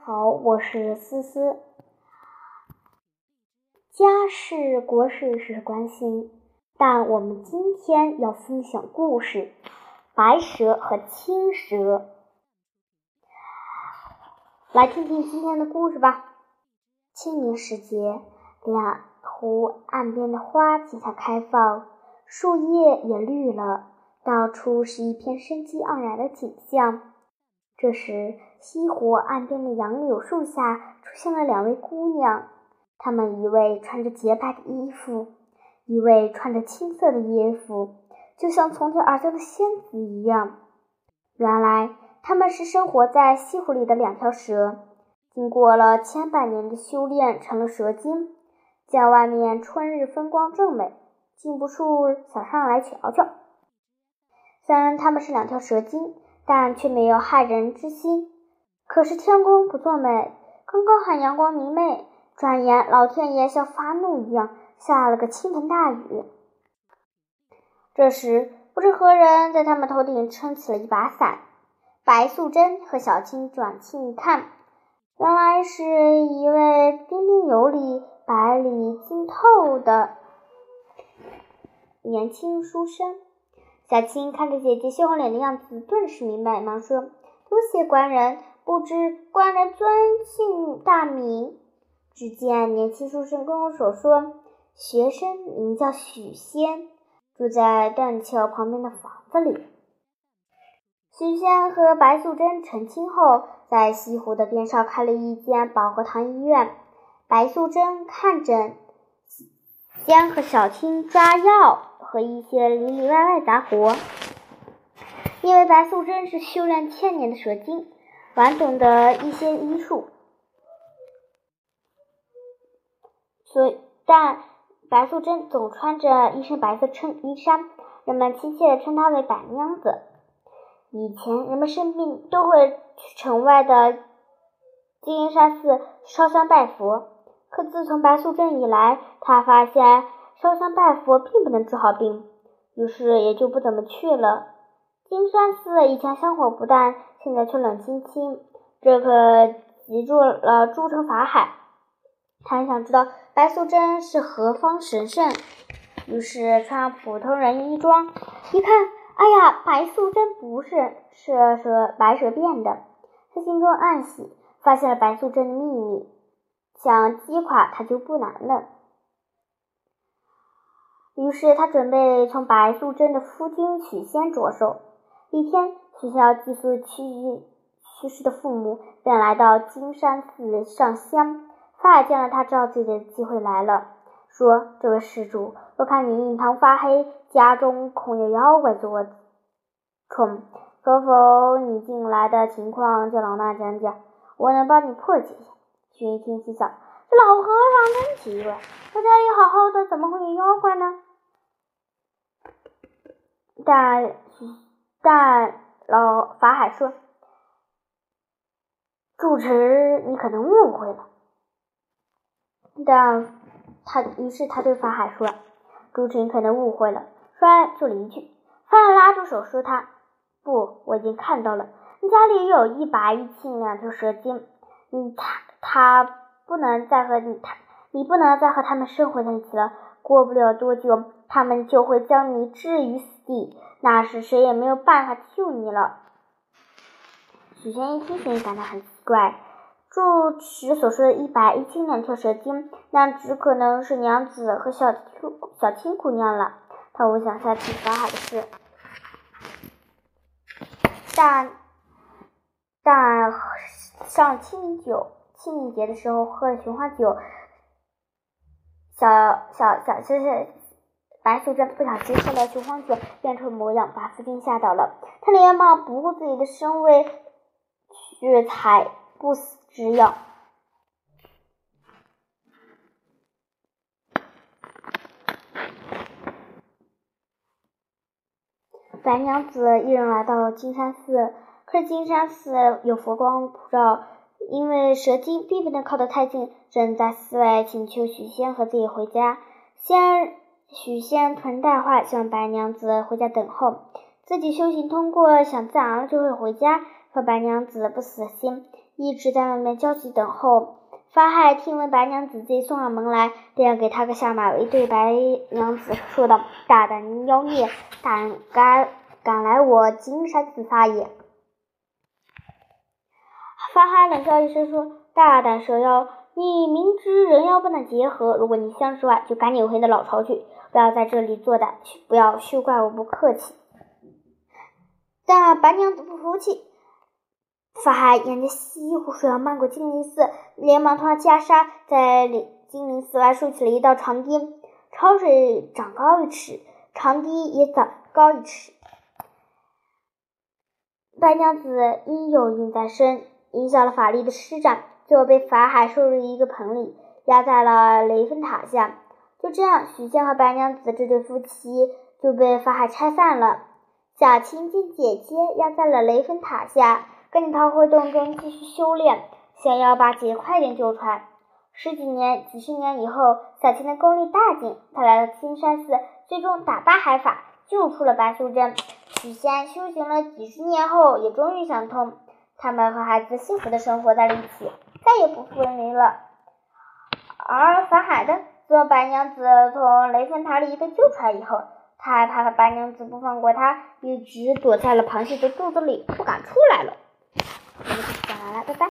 好，我是思思。家事国事事关心，但我们今天要分享故事《白蛇和青蛇》。来听听今天的故事吧。清明时节，两湖岸边的花即将开放，树叶也绿了，到处是一片生机盎然的景象。这时，西湖岸边的杨柳树下出现了两位姑娘，她们一位穿着洁白的衣服，一位穿着青色的衣服，就像从天而降的仙子一样。原来，她们是生活在西湖里的两条蛇，经过了千百年的修炼，成了蛇精，在外面春日风光正美，禁不住想上来瞧瞧。虽然她们是两条蛇精。但却没有害人之心。可是天公不作美，刚刚还阳光明媚，转眼老天爷像发怒一样，下了个倾盆大雨。这时，不知何人在他们头顶撑起了一把伞。白素贞和小青转身一看，原来是一位彬彬有礼、白里晶透的年轻书生。小青看着姐姐羞红脸的样子，顿时明白，忙说：“多谢官人，不知官人尊姓大名？”只见年轻书生跟我所说：“学生名叫许仙，住在断桥旁边的房子里。”许仙和白素贞成亲后，在西湖的边上开了一间保和堂医院。白素贞看诊，仙和小青抓药。和一些里里外外杂活，因为白素贞是修炼千年的蛇精，完整的一些医术，所以但白素贞总穿着一身白色衬衣衫，人们亲切地称她为白娘子。以前人们生病都会去城外的金山寺烧香拜佛，可自从白素贞以来，她发现。烧香拜佛并不能治好病，于是也就不怎么去了。金山寺以前香火不淡，现在却冷清清，这可急住了诸城法海。他想知道白素贞是何方神圣，于是穿普通人衣装，一看，哎呀，白素贞不是，是蛇白蛇变的。他心中暗喜，发现了白素贞的秘密，想击垮她就不难了。于是他准备从白素贞的夫君许仙着手。一天，学校寄宿去去世的父母，便来到金山寺上香。法海见了他，知道自己的机会来了，说：“这位施主，我看你印堂发黑，家中恐有妖怪作宠，可否你进来的情况叫老衲讲讲，我能帮你破解一下。”许仙一听，心想：“这老和尚真奇怪，他家里好好的，怎么会有妖怪呢？”但但老法海说：“主持，你可能误会了。”但他于是他对法海说：“主持，可能误会了。”说完就离去。法海拉住手说：“他不，我已经看到了，你家里有一白一青两条蛇精，你他他不能再和你他你不能再和他们生活在一起了。过不了多久，他们就会将你置于死地。”那时谁也没有办法救你了。许仙一听，心里感到很奇怪。住持所说的一白一青两条蛇精，那只可能是娘子和小青小青姑娘了。他不想再去法海的事，但但上清明酒清明节的时候喝了雄黄酒，小小小小小。白素贞不小心喝了雄黄子，变成模样，把夫君吓到了。她连忙不顾自己的身位，去采不死之药。白娘子一人来到金山寺，可是金山寺有佛光普照，因为蛇精并不能靠得太近，正在寺外请求许仙和自己回家。仙。许仙传大话，希望白娘子回家等候，自己修行通过，想自然了就会回家。可白娘子不死心，一直在外面焦急等候。法海听闻白娘子自己送上门来，便给他个下马威，对白娘子说道：“大胆妖孽，胆敢敢来我金山寺撒野！”法海冷笑一声说：“大胆蛇妖，你明知人妖不能结合，如果你相识外，就赶紧回你的老巢去，不要在这里作胆，不要休怪我不客气。”但白娘子不服气，法海沿着西湖水要漫过金陵寺，连忙脱下袈裟，在金陵寺外竖起了一道长堤，潮水长高一尺，长堤也长高一尺。白娘子因有孕在身。影响了法力的施展，最后被法海收入一个盆里，压在了雷峰塔下。就这样，许仙和白娘子这对夫妻就被法海拆散了。小青见姐姐压在了雷峰塔下，赶紧逃回洞中继续修炼，想要把姐姐快点救出来。十几年、几十年以后，小青的功力大进，她来到青山寺，最终打败海法，救出了白素贞。许仙修行了几十年后，也终于想通。他们和孩子幸福的生活在了一起，再也不分离了。而法海的，自白娘子从雷峰塔里被救出来以后，他害怕白娘子不放过他，一直躲在了螃蟹的肚子里，不敢出来了。我们就讲完了，拜拜。